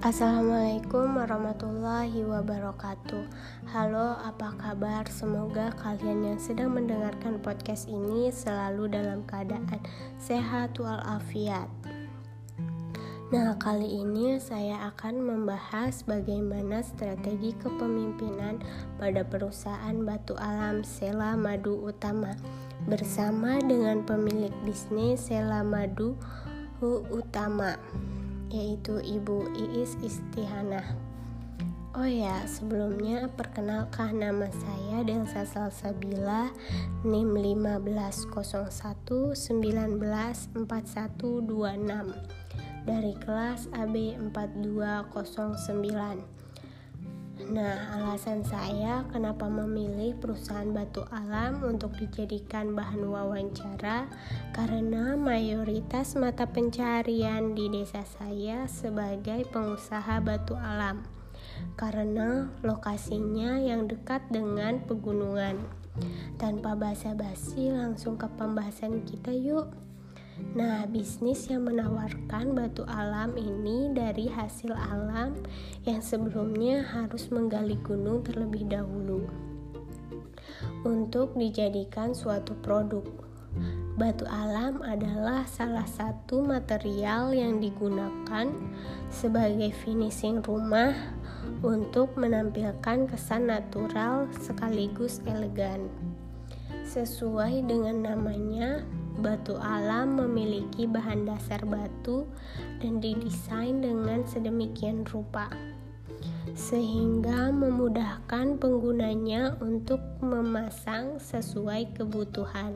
Assalamualaikum warahmatullahi wabarakatuh. Halo, apa kabar? Semoga kalian yang sedang mendengarkan podcast ini selalu dalam keadaan sehat walafiat. Nah, kali ini saya akan membahas bagaimana strategi kepemimpinan pada perusahaan batu alam Sela Madu Utama bersama dengan pemilik bisnis Sela Madu Utama yaitu Ibu Iis Istihana. Oh ya, sebelumnya perkenalkan nama saya Delsa Salsabila NIM 1501194126 dari kelas AB 4209. Nah, alasan saya kenapa memilih perusahaan batu alam untuk dijadikan bahan wawancara karena mayoritas mata pencarian di desa saya sebagai pengusaha batu alam. Karena lokasinya yang dekat dengan pegunungan. Tanpa basa-basi langsung ke pembahasan kita yuk. Nah, bisnis yang menawarkan batu alam ini dari hasil alam yang sebelumnya harus menggali gunung terlebih dahulu untuk dijadikan suatu produk. Batu alam adalah salah satu material yang digunakan sebagai finishing rumah untuk menampilkan kesan natural sekaligus elegan. Sesuai dengan namanya, batu alam memiliki bahan dasar batu dan didesain dengan sedemikian rupa sehingga memudahkan penggunanya untuk memasang sesuai kebutuhan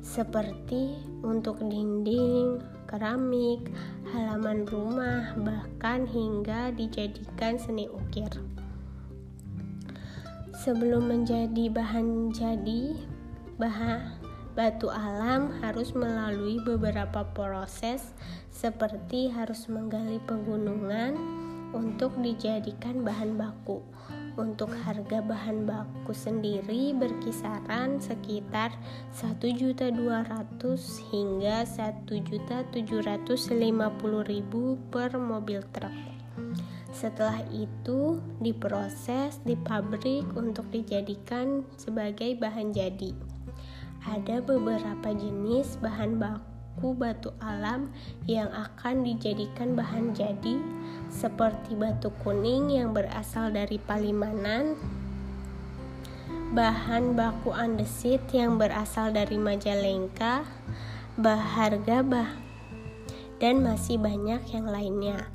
seperti untuk dinding, keramik, halaman rumah, bahkan hingga dijadikan seni ukir. Sebelum menjadi bahan jadi, bahan Batu alam harus melalui beberapa proses seperti harus menggali pegunungan untuk dijadikan bahan baku. Untuk harga bahan baku sendiri berkisaran sekitar 1.200 hingga 1.750.000 per mobil truk. Setelah itu diproses di pabrik untuk dijadikan sebagai bahan jadi. Ada beberapa jenis bahan baku batu alam yang akan dijadikan bahan jadi seperti batu kuning yang berasal dari Palimanan, bahan baku andesit yang berasal dari Majalengka, baharga bah dan masih banyak yang lainnya.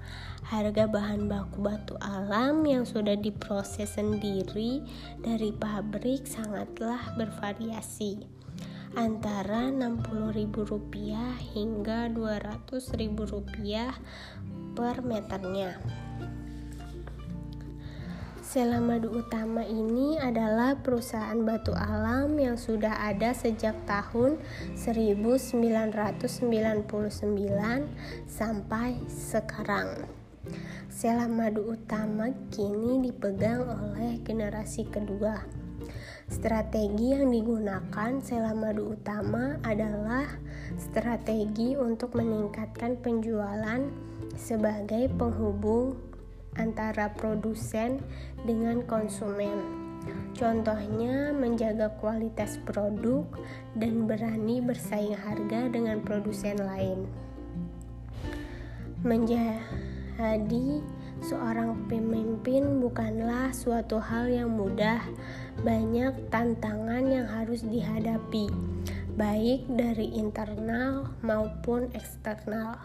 Harga bahan baku batu alam yang sudah diproses sendiri dari pabrik sangatlah bervariasi antara Rp60.000 hingga Rp200.000 per meternya. Selamadu Utama ini adalah perusahaan batu alam yang sudah ada sejak tahun 1999 sampai sekarang. Selamadu Utama kini dipegang oleh generasi kedua Strategi yang digunakan sela madu utama adalah strategi untuk meningkatkan penjualan sebagai penghubung antara produsen dengan konsumen. Contohnya, menjaga kualitas produk dan berani bersaing harga dengan produsen lain. Menjadi seorang pemimpin bukanlah suatu hal yang mudah, banyak tantangan yang harus dihadapi, baik dari internal maupun eksternal.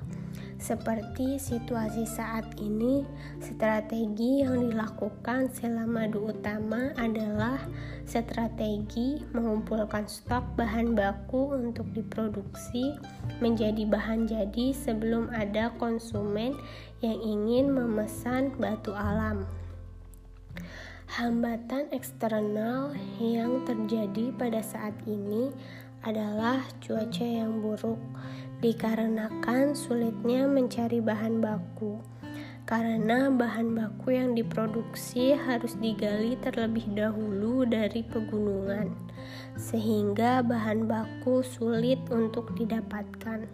Seperti situasi saat ini, strategi yang dilakukan selama dua utama adalah strategi mengumpulkan stok bahan baku untuk diproduksi menjadi bahan jadi sebelum ada konsumen yang ingin memesan batu alam. Hambatan eksternal yang terjadi pada saat ini adalah cuaca yang buruk dikarenakan sulitnya mencari bahan baku. Karena bahan baku yang diproduksi harus digali terlebih dahulu dari pegunungan, sehingga bahan baku sulit untuk didapatkan.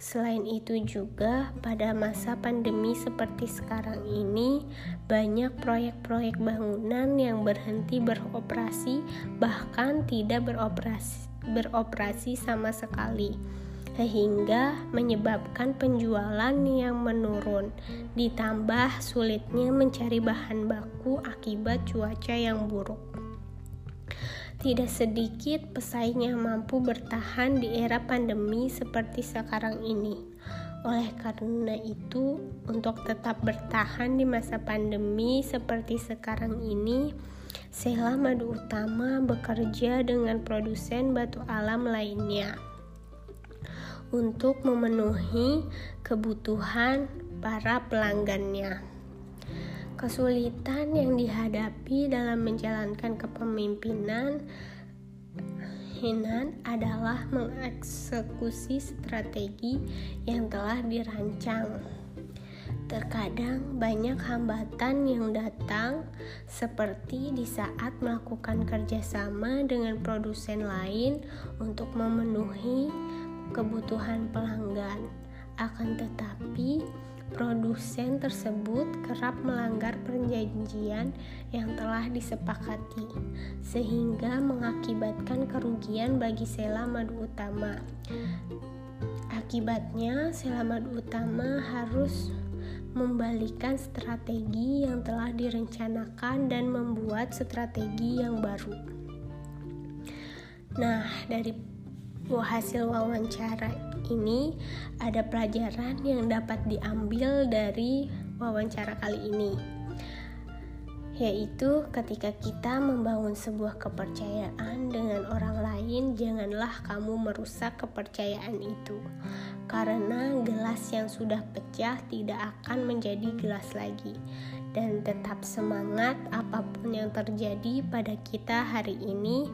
Selain itu juga pada masa pandemi seperti sekarang ini banyak proyek-proyek bangunan yang berhenti beroperasi bahkan tidak beroperasi beroperasi sama sekali sehingga menyebabkan penjualan yang menurun ditambah sulitnya mencari bahan baku akibat cuaca yang buruk. Tidak sedikit pesaing yang mampu bertahan di era pandemi seperti sekarang ini. Oleh karena itu, untuk tetap bertahan di masa pandemi seperti sekarang ini, Sela Madu Utama bekerja dengan produsen batu alam lainnya untuk memenuhi kebutuhan para pelanggannya. Kesulitan yang dihadapi dalam menjalankan kepemimpinan Hinan adalah mengeksekusi strategi yang telah dirancang. Terkadang banyak hambatan yang datang, seperti di saat melakukan kerjasama dengan produsen lain untuk memenuhi kebutuhan pelanggan. Akan tetapi, produsen tersebut kerap melanggar perjanjian yang telah disepakati, sehingga mengakibatkan kerugian bagi Sela Madu Utama. Akibatnya, Sela Madu Utama harus membalikan strategi yang telah direncanakan dan membuat strategi yang baru. Nah, dari hasil wawancara ini ada pelajaran yang dapat diambil dari wawancara kali ini yaitu ketika kita membangun sebuah kepercayaan dengan orang lain, janganlah kamu merusak kepercayaan itu, karena gelas yang sudah pecah tidak akan menjadi gelas lagi, dan tetap semangat apa pun yang terjadi pada kita hari ini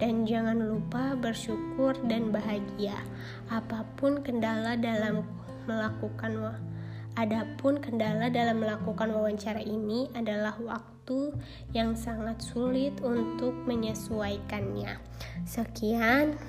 dan jangan lupa bersyukur dan bahagia. Apa pun kendala dalam melakukan Adapun kendala dalam melakukan wawancara ini adalah waktu yang sangat sulit untuk menyesuaikannya. Sekian.